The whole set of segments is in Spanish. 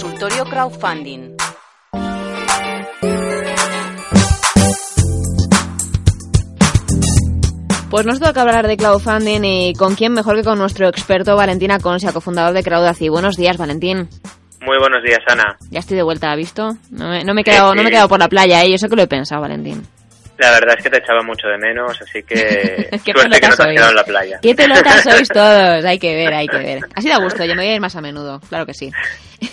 Consultorio Crowdfunding. Pues nos toca hablar de crowdfunding y con quién mejor que con nuestro experto Valentín Aconsia, cofundador de Crowdacy. Buenos días, Valentín. Muy buenos días, Ana. Ya estoy de vuelta, ¿ha visto? No me, no me he quedado, no me he quedado por la playa, ¿eh? Yo sé que lo he pensado, Valentín. La verdad es que te echaba mucho de menos, así que ¿Qué suerte que no te has quedado en la playa. ¿Qué pelotas sois todos? Hay que ver, hay que ver. Así da gusto, yo me voy a ir más a menudo, claro que sí.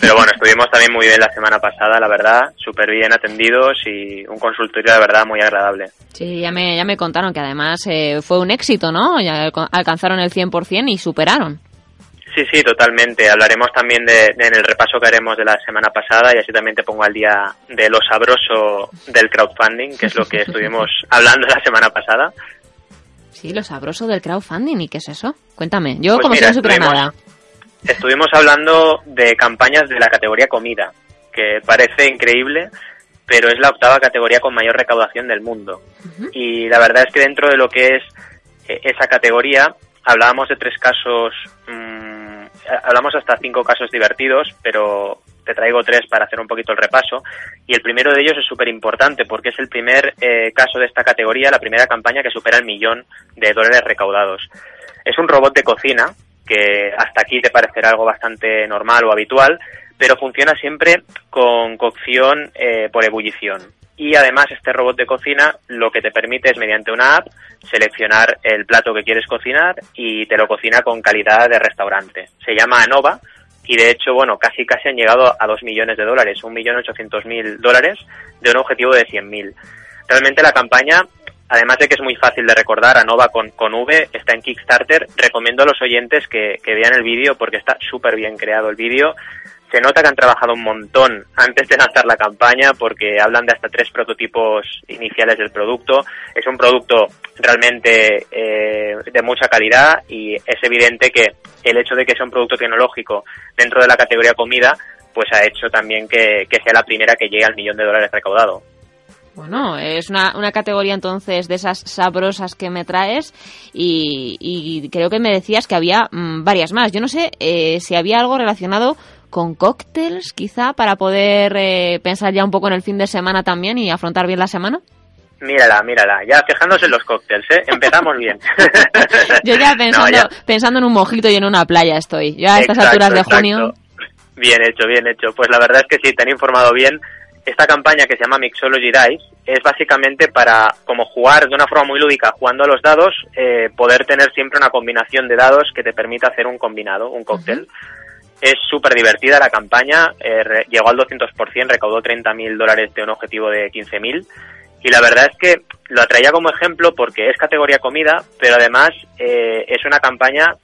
Pero bueno, estuvimos también muy bien la semana pasada, la verdad, súper bien atendidos y un consultorio, de verdad, muy agradable. Sí, ya me, ya me contaron que además eh, fue un éxito, ¿no? Ya alca- alcanzaron el 100% y superaron. Sí, sí, totalmente. Hablaremos también de, de- en el repaso que haremos de la semana pasada y así también te pongo al día de lo sabroso del crowdfunding, que es lo que estuvimos hablando la semana pasada. Sí, lo sabroso del crowdfunding, ¿y qué es eso? Cuéntame. Yo Pues como mira, si no supiera nada. Estuvimos hablando de campañas de la categoría comida, que parece increíble, pero es la octava categoría con mayor recaudación del mundo. Y la verdad es que dentro de lo que es eh, esa categoría, hablábamos de tres casos, mm, hablamos hasta cinco casos divertidos, pero te traigo tres para hacer un poquito el repaso. Y el primero de ellos es súper importante porque es el primer eh, caso de esta categoría, la primera campaña que supera el millón de dólares recaudados. Es un robot de cocina que hasta aquí te parecerá algo bastante normal o habitual, pero funciona siempre con cocción eh, por ebullición. Y además este robot de cocina lo que te permite es mediante una app seleccionar el plato que quieres cocinar y te lo cocina con calidad de restaurante. Se llama Anova y de hecho, bueno, casi casi han llegado a 2 millones de dólares, 1.800.000 dólares de un objetivo de 100.000. Realmente la campaña, además de que es muy fácil de recordar, Anova con, con V, está en Kickstarter. Recomiendo a los oyentes que, que vean el vídeo porque está súper bien creado el vídeo. Se nota que han trabajado un montón antes de lanzar la campaña porque hablan de hasta tres prototipos iniciales del producto. Es un producto realmente eh, de mucha calidad y es evidente que el hecho de que sea un producto tecnológico dentro de la categoría comida pues ha hecho también que, sea la primera que llegue al millón de dólares recaudado. Bueno, es una, una categoría entonces de esas sabrosas que me traes y, y creo que me decías que había mm, varias más. Yo no sé eh, si había algo relacionado con cócteles, quizá, para poder eh, pensar ya un poco en el fin de semana también y afrontar bien la semana. Mírala, mírala, ya fijándose en los cócteles, ¿eh? Empezamos bien. Yo ya pensando, No, ya- pensando en un mojito y en una playa estoy. Ya a estas Exacto, alturas de exacto. junio. Bien hecho, bien hecho. Pues la verdad es que sí, te han informado bien. Esta campaña que se llama Mixology Dice es básicamente para, como jugar de una forma muy lúdica, jugando a los dados, eh, poder tener siempre una combinación de dados que te permita hacer un combinado, un cóctel. Es súper divertida la campaña, eh, llegó al 200%, recaudó 30.000 dólares de un objetivo de 15.000. Y la verdad es que lo atraía como ejemplo porque es categoría comida, pero además eh, es una campaña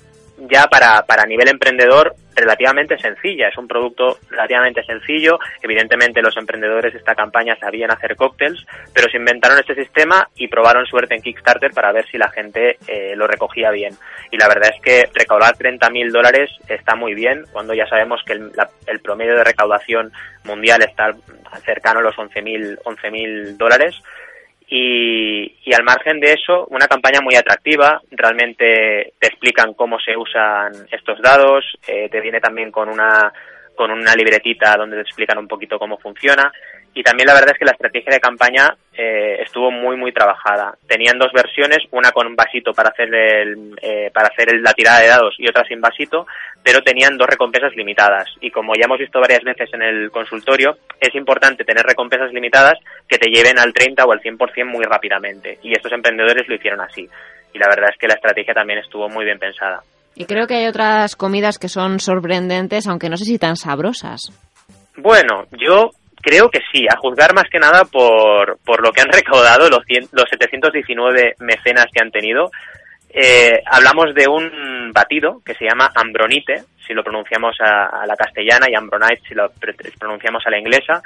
ya para, para nivel emprendedor relativamente sencilla. Es un producto relativamente sencillo. Evidentemente los emprendedores de esta campaña sabían hacer cócteles, pero se inventaron este sistema y probaron suerte en Kickstarter para ver si la gente eh, lo recogía bien. Y la verdad es que recaudar 30.000 dólares está muy bien cuando ya sabemos que el, la- el promedio de recaudación mundial está cercano a los 11.000 11.000 dólares. Y, y al margen de eso, una campaña muy atractiva. Realmente te explican cómo se usan estos dados. eh, te viene también con una con una libretita donde te explican un poquito cómo funciona. Y también la verdad es que la estrategia de campaña eh, estuvo muy muy trabajada. Tenían dos versiones, una con vasito para hacer el, eh, para hacer el- la tirada de dados y otra sin vasito, pero tenían dos recompensas limitadas. Y como ya hemos visto varias veces en el consultorio, es importante tener recompensas limitadas que te lleven al 30 o al 100% muy rápidamente. Y estos emprendedores lo hicieron así. Y la verdad es que la estrategia también estuvo muy bien pensada. Y creo que hay otras comidas que son sorprendentes, aunque no sé si tan sabrosas. Bueno, yo creo que sí, a juzgar más que nada por, por lo que han recaudado, los, cien- los 719 mecenas que han tenido. Eh, hablamos de un batido que se llama Ambronite, si lo pronunciamos a, la castellana, y Ambronite si lo pronunciamos a la inglesa.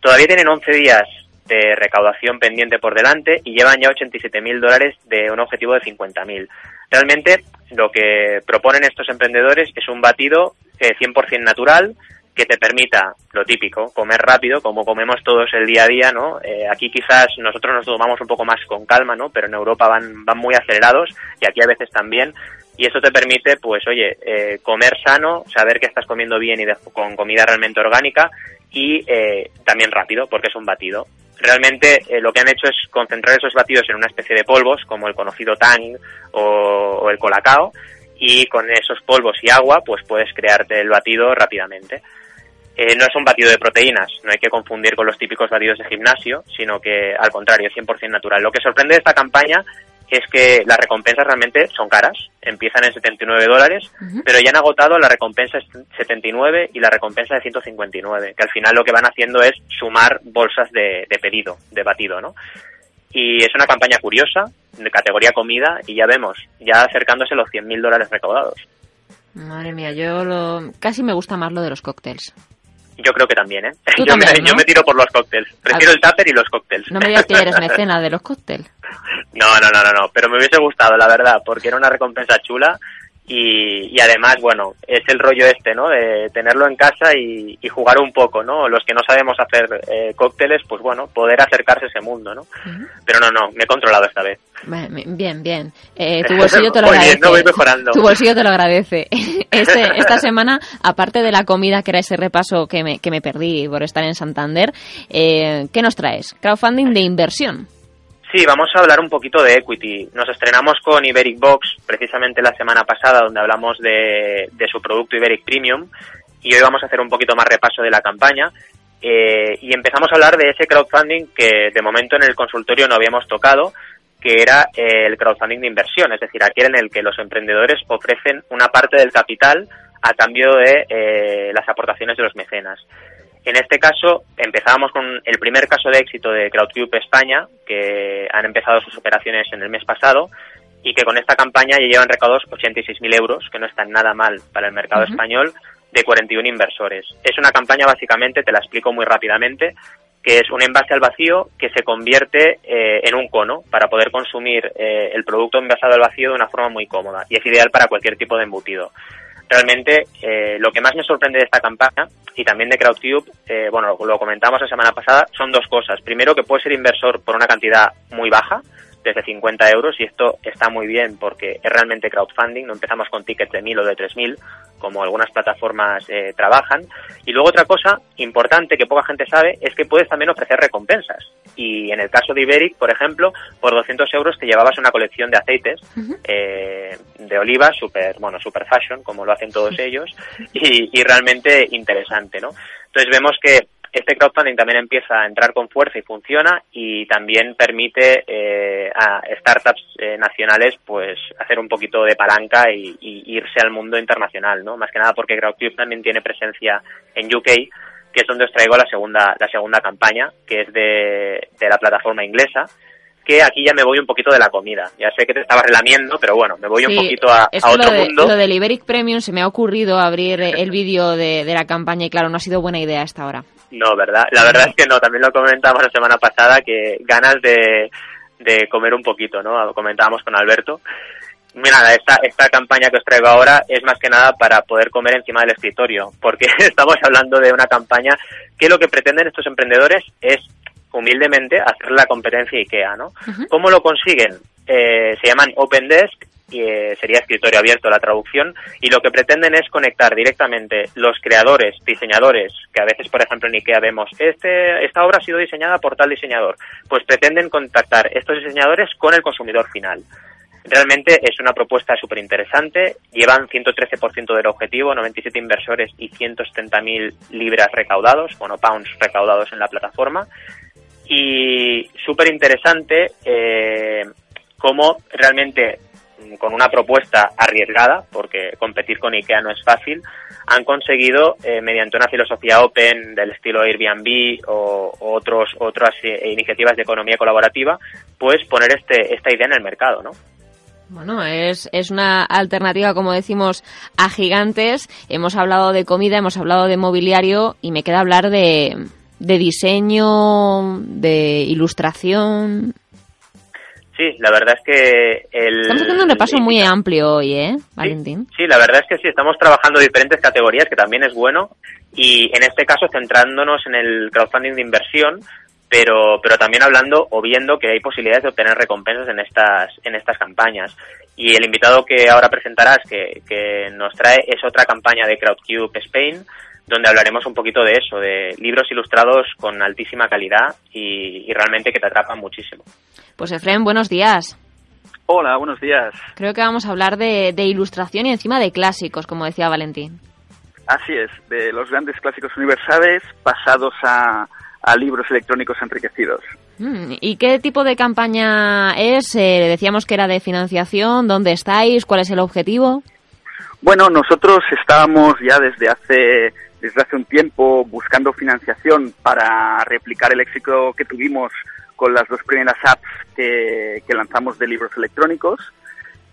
Todavía tienen 11 días de recaudación pendiente por delante y llevan ya 87 mil dólares de un objetivo de 50 mil. Realmente lo que proponen estos emprendedores es un batido 100% eh, natural que te permita lo típico, comer rápido, como comemos todos el día a día, ¿no? Eh, aquí quizás nosotros nos tomamos un poco más con calma, ¿no? Pero en Europa van, van muy acelerados y aquí a veces también. Y eso te permite, pues, oye, eh, comer sano, saber que estás comiendo bien y con comida realmente orgánica y también rápido, porque es un batido realmente eh, lo que han hecho es concentrar esos batidos en una especie de polvos, como el conocido Tang o, el Colacao, y con esos polvos y agua, pues puedes crearte el batido rápidamente. Eh, no es un batido de proteínas, no hay que confundir con los típicos batidos de gimnasio, sino que al contrario, es 100% natural. Lo que sorprende de esta campaña es que las recompensas realmente son caras, empiezan en 79 dólares, pero ya han agotado la recompensa 79 y la recompensa de 159, que al final lo que van haciendo es sumar bolsas de, pedido, de batido, ¿no? Y es una campaña curiosa, de categoría comida, y ya vemos, ya acercándose los 100.000 dólares recaudados. Madre mía, yo lo... casi me gusta más lo de los cócteles. Yo creo que también, ¿eh? Yo, me, yo, me, tiro por los cócteles. Prefiero el tupper y los cócteles. No me digas que eres mecena de los cócteles. No, no, no, no, no. Pero me hubiese gustado, la verdad, porque era una recompensa chula y, y, además, bueno, es el rollo este, ¿no? De tenerlo en casa y, jugar un poco, ¿no? Los que no sabemos hacer eh, cócteles, pues bueno, poder acercarse a ese mundo, ¿no? Pero no, no, me he controlado esta vez. Bien, bien. Eh, tu bolsillo te lo agradece. voy mejorando. Tu bolsillo te lo agradece. Este, esta semana, aparte de la comida, que era ese repaso que me, que me perdí por estar en Santander, eh, ¿qué nos traes? Crowdfunding de inversión. Sí, vamos a hablar un poquito de equity. Nos estrenamos con Iberic Box precisamente la semana pasada, donde hablamos de, su producto Iberic Premium, y hoy vamos a hacer un poquito más repaso de la campaña. Eh, y empezamos a hablar de ese crowdfunding que de momento en el consultorio no habíamos tocado, que era el crowdfunding de inversión, es decir, aquel en el que los emprendedores ofrecen una parte del capital a cambio de eh, las aportaciones de los mecenas. En este caso, empezábamos con el primer caso de éxito de Crowdcube España, que han empezado sus operaciones en el mes pasado y que con esta campaña ya llevan recaudados 86.000 euros, que no están nada mal para el mercado español, de 41 inversores. Es una campaña, básicamente, te la explico muy rápidamente, que es un envase al vacío que se convierte eh, en un cono para poder consumir eh, el producto envasado al vacío de una forma muy cómoda y es ideal para cualquier tipo de embutido realmente eh, lo que más me sorprende de esta campaña y también de CrowdCube, eh, bueno, lo comentamos la semana pasada, son dos cosas. Primero, que puede ser inversor por una cantidad muy baja, desde 50 euros, y esto está muy bien porque es realmente crowdfunding, no empezamos con tickets de 1000 o de 3000, como algunas plataformas eh, trabajan. Y luego otra cosa importante que poca gente sabe es que puedes también ofrecer recompensas. Y en el caso de Iberic, por ejemplo, por 200 euros te llevabas una colección de aceites eh, de oliva, super, bueno, super fashion, como lo hacen todos ellos, y, y realmente interesante, ¿no? Entonces vemos que este crowdfunding también empieza a entrar con fuerza y funciona y también permite eh, a startups eh, nacionales pues hacer un poquito de palanca y, irse al mundo internacional, ¿no? Más que nada porque Crowdcube también tiene presencia en UK, que es donde os traigo la segunda la segunda campaña, que es de, de la plataforma inglesa que aquí ya me voy un poquito de la comida. Ya sé que te estabas relamiendo, pero bueno, me voy un poquito a, otro mundo. Lo del Iberic Premium se me ha ocurrido abrir el vídeo de, de, la campaña y claro, no ha sido buena idea hasta ahora. No, ¿verdad? La verdad es que no, también lo comentamos la semana pasada, que ganas de, de comer un poquito, ¿no? Lo comentábamos con Alberto. Mira, esta, esta campaña que os traigo ahora es más que nada para poder comer encima del escritorio, porque estamos hablando de una campaña que lo que pretenden estos emprendedores es humildemente hacer la competencia IKEA, ¿no? ¿Cómo lo consiguen? Eh, se llaman Open Desk eh, sería escritorio abierto la traducción y lo que pretenden es conectar directamente los creadores, diseñadores, que a veces por ejemplo en IKEA vemos este esta obra ha sido diseñada por tal diseñador, pues pretenden contactar estos diseñadores con el consumidor final. Realmente es una propuesta súper interesante. Llevan 113% del objetivo, 97 inversores y 170.000 libras recaudados, bueno, pounds recaudados en la plataforma y súper interesante eh, cómo realmente con una propuesta arriesgada, porque competir con IKEA no es fácil, han conseguido, eh, mediante una filosofía open del estilo Airbnb o, otros, otras eh, iniciativas de economía colaborativa, pues poner este, esta idea en el mercado, ¿no? Bueno, es, es una alternativa, como decimos, a gigantes. Hemos hablado de comida, hemos hablado de mobiliario y me queda hablar de, de diseño, de ilustración. Sí, la verdad es que el... Estamos haciendo un repaso muy amplio hoy, ¿eh, Valentín? Sí, sí, la verdad es que sí, estamos trabajando diferentes categorías, que también es bueno, y en este caso centrándonos en el crowdfunding de inversión, pero, pero también hablando o viendo que hay posibilidades de obtener recompensas en estas, en estas campañas. Y el invitado que ahora presentarás, que, que nos trae, es otra campaña de Crowdcube Spain, donde hablaremos un poquito de eso, de libros ilustrados con altísima calidad y, y realmente que te atrapan muchísimo. Pues Efren, buenos días. Hola, buenos días. Creo que vamos a hablar de, de ilustración y encima de clásicos, como decía Valentín. Así es, de los grandes clásicos universales pasados a, a libros electrónicos enriquecidos. Mm, ¿Y qué tipo de campaña es? Eh, decíamos que era de financiación. ¿Dónde estáis? ¿Cuál es el objetivo? Bueno, nosotros estábamos ya desde hace desde hace un tiempo buscando financiación para replicar el éxito que tuvimos con las dos primeras apps que, lanzamos de libros electrónicos.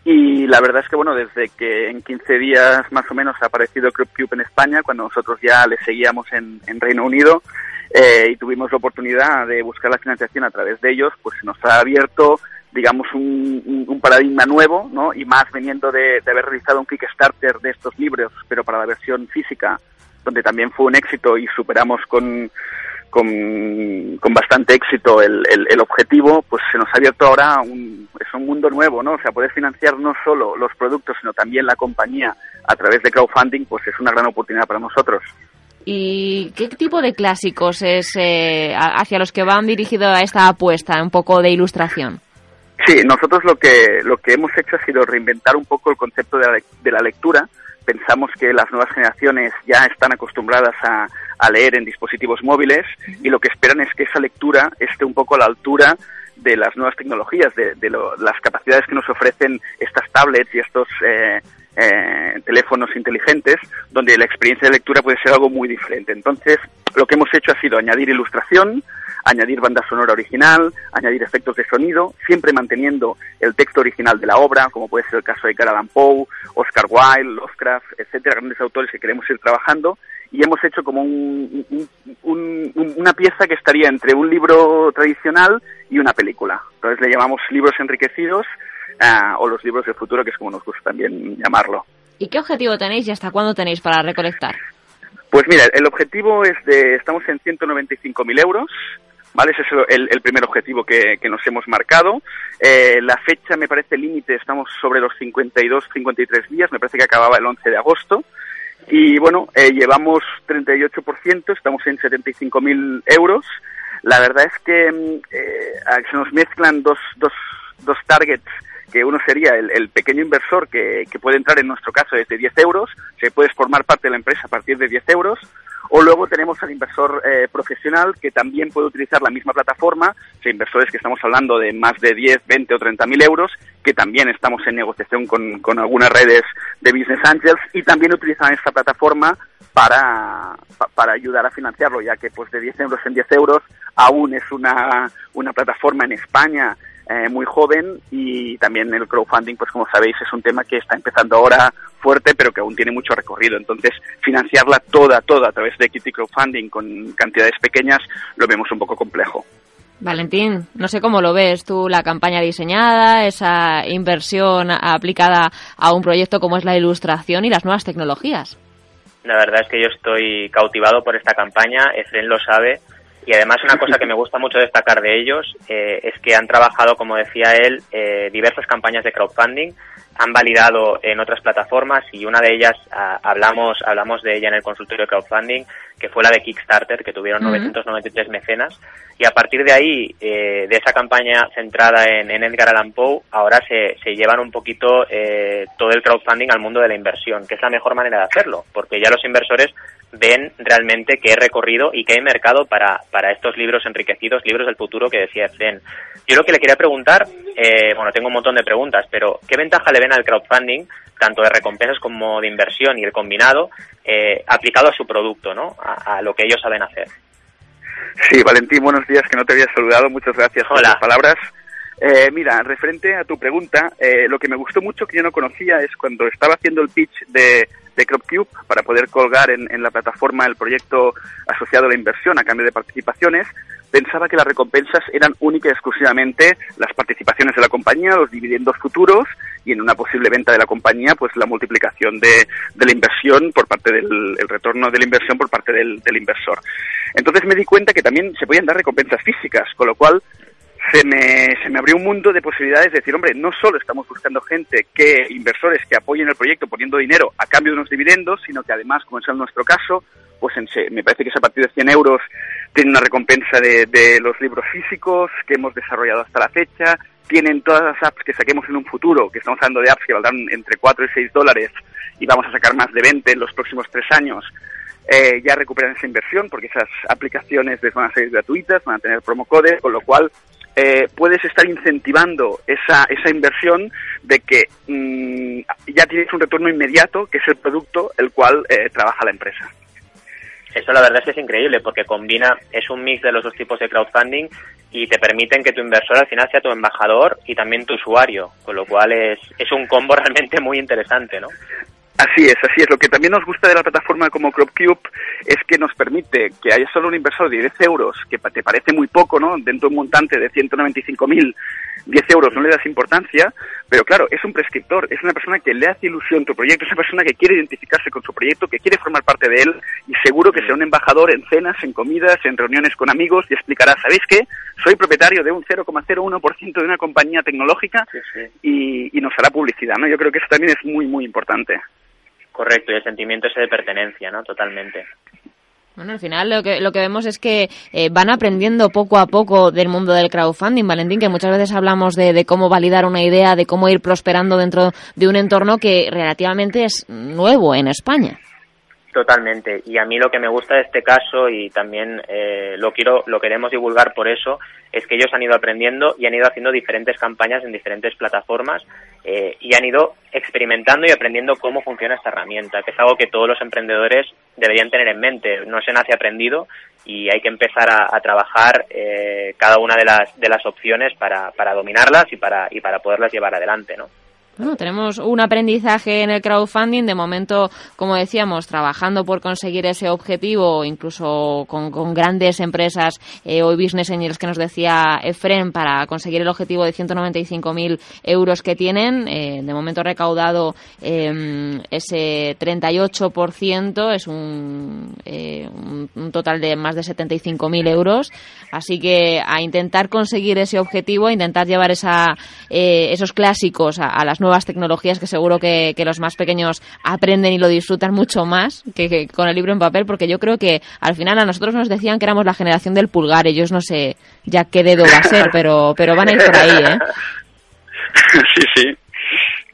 Y la verdad es que, bueno, desde que en 15 días más o menos ha aparecido CrowdCube en España, cuando nosotros ya le seguíamos en, Reino Unido, eh, y tuvimos la oportunidad de buscar la financiación a través de ellos, pues nos ha abierto, digamos, un, paradigma nuevo, ¿no? Y más veniendo de, de, haber realizado un Kickstarter de estos libros, pero para la versión física, donde también fue un éxito y superamos con, con, con bastante éxito el, el, el, objetivo, pues se nos ha abierto ahora un, es un mundo nuevo, ¿no? O sea, poder financiar no solo los productos, sino también la compañía a través de crowdfunding, pues es una gran oportunidad para nosotros. ¿Y qué tipo de clásicos es eh, hacia los que van dirigido a esta apuesta, un poco de ilustración? Sí, nosotros lo que lo que hemos hecho ha sido reinventar un poco el concepto de la, de la lectura. Pensamos que las nuevas generaciones ya están acostumbradas a, a leer en dispositivos móviles y lo que esperan es que esa lectura esté un poco a la altura de las nuevas tecnologías, de, de lo, las capacidades que nos ofrecen estas tablets y estos eh, eh, teléfonos inteligentes, donde la experiencia de lectura puede ser algo muy diferente. Entonces, lo que hemos hecho ha sido añadir ilustración, añadir banda sonora original, añadir efectos de sonido, siempre manteniendo el texto original de la obra, como puede ser el caso de Allan Poe, Oscar Wilde, Lovecraft, etcétera, grandes autores que queremos ir trabajando, y hemos hecho como un, un, un, una pieza que estaría entre un libro tradicional y una película. Entonces le llamamos libros enriquecidos uh, o los libros del futuro, que es como nos gusta también llamarlo. ¿Y qué objetivo tenéis y hasta cuándo tenéis para recolectar? Pues mira, el objetivo es de, estamos en 195.000 euros, ¿vale? Ese es el, primer objetivo que, que, nos hemos marcado. Eh, la fecha me parece límite, estamos sobre los 52, 53 días, me parece que acababa el 11 de agosto. Y bueno, eh, llevamos 38%, estamos en 75.000 euros. La verdad es que eh, se nos mezclan dos, dos, dos targets que uno sería el, el pequeño inversor que, que, puede entrar en nuestro caso desde 10 euros, se puede formar parte de la empresa a partir de 10 euros, o luego tenemos al inversor eh, profesional que también puede utilizar la misma plataforma, o inversores que estamos hablando de más de 10, 20 o 30 mil euros, que también estamos en negociación con, con algunas redes de Business Angels y también utilizan esta plataforma para, para ayudar a financiarlo, ya que pues de 10 euros en 10 euros aún es una, una plataforma en España eh, muy joven y también el crowdfunding, pues como sabéis, es un tema que está empezando ahora fuerte, pero que aún tiene mucho recorrido. Entonces, financiarla toda, toda a través de Kitty Crowdfunding con cantidades pequeñas lo vemos un poco complejo. Valentín, no sé cómo lo ves tú, la campaña diseñada, esa inversión aplicada a un proyecto como es la ilustración y las nuevas tecnologías. La verdad es que yo estoy cautivado por esta campaña, Efren lo sabe, y además una cosa que me gusta mucho destacar de ellos eh, es que han trabajado, como decía él, eh, diversas campañas de crowdfunding, han validado en otras plataformas y una de ellas a, hablamos hablamos de ella en el consultorio de crowdfunding, que fue la de Kickstarter, que tuvieron uh -huh. 993 mecenas. Y a partir de ahí, eh, de esa campaña centrada en, en Edgar Allan Poe, ahora se, se llevan un poquito eh, todo el crowdfunding al mundo de la inversión, que es la mejor manera de hacerlo, porque ya los inversores ven realmente que hay recorrido y que hay mercado para, para estos libros enriquecidos, libros del futuro que decía Zen. Yo lo que le quería preguntar, eh, bueno, tengo un montón de preguntas, pero ¿qué ventaja le ven al crowdfunding, tanto de recompensas como de inversión y el combinado, eh, aplicado a su producto, ¿no? A, a, lo que ellos saben hacer. Sí, Valentín, buenos días, que no te había saludado, muchas gracias Hola. por las palabras. Eh, mira, referente a tu pregunta, eh, lo que me gustó mucho que yo no conocía es cuando estaba haciendo el pitch de, de CropCube para poder colgar en, la plataforma el proyecto asociado a la inversión a cambio de participaciones, pensaba que las recompensas eran única y exclusivamente las participaciones de la compañía, los dividendos futuros y en una posible venta de la compañía, pues la multiplicación de, de la inversión por parte del el retorno de la inversión por parte del inversor. Entonces me di cuenta que también se podían dar recompensas físicas, con lo cual se me, se me abrió un mundo de posibilidades de decir, hombre, no solo estamos buscando gente que, inversores que apoyen el proyecto poniendo dinero a cambio de unos dividendos, sino que además, como es en nuestro caso, pues en, me parece que es a partir de 100 euros tiene una recompensa de, de los libros físicos que hemos desarrollado hasta la fecha, tienen todas las apps que saquemos en un futuro, que estamos hablando de apps que valdrán entre 4 y 6 dólares y vamos a sacar más de 20 en los próximos tres años, eh, ya recuperan esa inversión porque esas aplicaciones les van a ser gratuitas, van a tener promo code, con lo cual eh, puedes estar incentivando esa, esa inversión de que mmm, ya tienes un retorno inmediato, que es el producto el cual eh, trabaja la empresa. Eso la verdad es que es increíble porque combina, es un mix de los dos tipos de crowdfunding y te permiten que tu inversor al final sea tu embajador y también tu usuario, con lo cual es, es un combo realmente muy interesante, ¿no? Así es, así es. Lo que también nos gusta de la plataforma como CropCube es que nos permite que haya solo un inversor de 10 euros, que te parece muy poco, ¿no? Dentro de un montante de 195.000, 10 euros no le das importancia, pero claro, es un prescriptor, es una persona que le hace ilusión tu proyecto, es una persona que quiere identificarse con su proyecto, que quiere formar parte de él y seguro que será un embajador en cenas, en comidas, en reuniones con amigos y explicará, ¿sabéis qué? Soy propietario de un 0,01% de una compañía tecnológica Sí, sí. y, y nos hará publicidad, ¿no? Yo creo que eso también es muy, muy importante. Correcto, y el sentimiento ese de pertenencia, ¿no? Totalmente. Bueno, al final lo que, lo que vemos es que eh, van aprendiendo poco a poco del mundo del crowdfunding, Valentín, que muchas veces hablamos de, de, cómo validar una idea, de cómo ir prosperando dentro de un entorno que relativamente es nuevo en España. Totalmente. Y a mí lo que me gusta de este caso y también eh, lo quiero, lo queremos divulgar por eso, es que ellos han ido aprendiendo y han ido haciendo diferentes campañas en diferentes plataformas eh, y han ido experimentando y aprendiendo cómo funciona esta herramienta, que es algo que todos los emprendedores deberían tener en mente. No se nace aprendido y hay que empezar a, trabajar eh, cada una de las, de las opciones para, para dominarlas y para, y para poderlas llevar adelante, ¿no? Bueno, tenemos un aprendizaje en el crowdfunding, de momento, como decíamos, trabajando por conseguir ese objetivo, incluso con, con grandes empresas, eh, hoy Business Angels que nos decía Efren, para conseguir el objetivo de 195.000 euros que tienen, eh, de momento recaudado eh, ese 38%, es un, un, un, total de más de 75.000 euros, así que a intentar conseguir ese objetivo, a intentar llevar esa, eh, esos clásicos a, a las nuevas tecnologías que seguro que, que, los más pequeños aprenden y lo disfrutan mucho más que, que, con el libro en papel, porque yo creo que al final a nosotros nos decían que éramos la generación del pulgar, ellos no sé ya qué dedo va a ser, pero, pero van a ir por ahí, ¿eh? Sí, sí.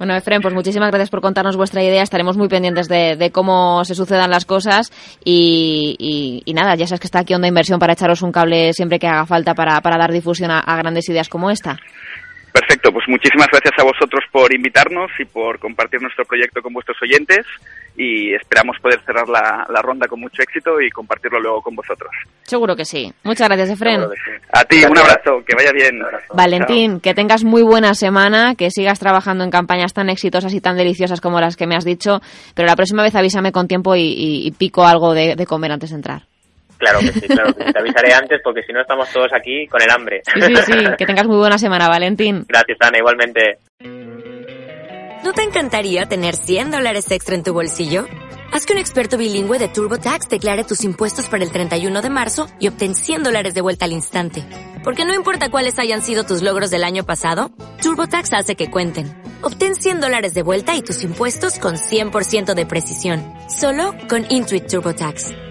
Bueno, Efren, pues muchísimas gracias por contarnos vuestra idea. Estaremos muy pendientes de, de cómo se sucedan las cosas. Y, y, y, nada, ya sabes que está aquí Onda Inversión para echaros un cable siempre que haga falta para, para dar difusión a, a grandes ideas como esta. Perfecto, pues muchísimas gracias a vosotros por invitarnos y por compartir nuestro proyecto con vuestros oyentes y esperamos poder cerrar la, la ronda con mucho éxito y compartirlo luego con vosotros. Seguro que sí. Muchas gracias, Efren. Sí. A ti, gracias. un abrazo, que vaya bien. Valentín, Chao. que tengas muy buena semana, que sigas trabajando en campañas tan exitosas y tan deliciosas como las que me has dicho, pero la próxima vez avísame con tiempo y, y, y pico algo de, de comer antes de entrar. Claro que sí, claro que sí. Te avisaré antes porque si no estamos todos aquí con el hambre. Sí, sí, sí. Que tengas muy buena semana, Valentín. Gracias, Ana, igualmente. ¿No te encantaría tener 100 dólares extra en tu bolsillo? Haz que un experto bilingüe de TurboTax declare tus impuestos para el 31 de marzo y obtén 100 dólares de vuelta al instante. Porque no importa cuáles hayan sido tus logros del año pasado, TurboTax hace que cuenten. Obtén 100 dólares de vuelta y tus impuestos con 100% de precisión. Solo con Intuit TurboTax.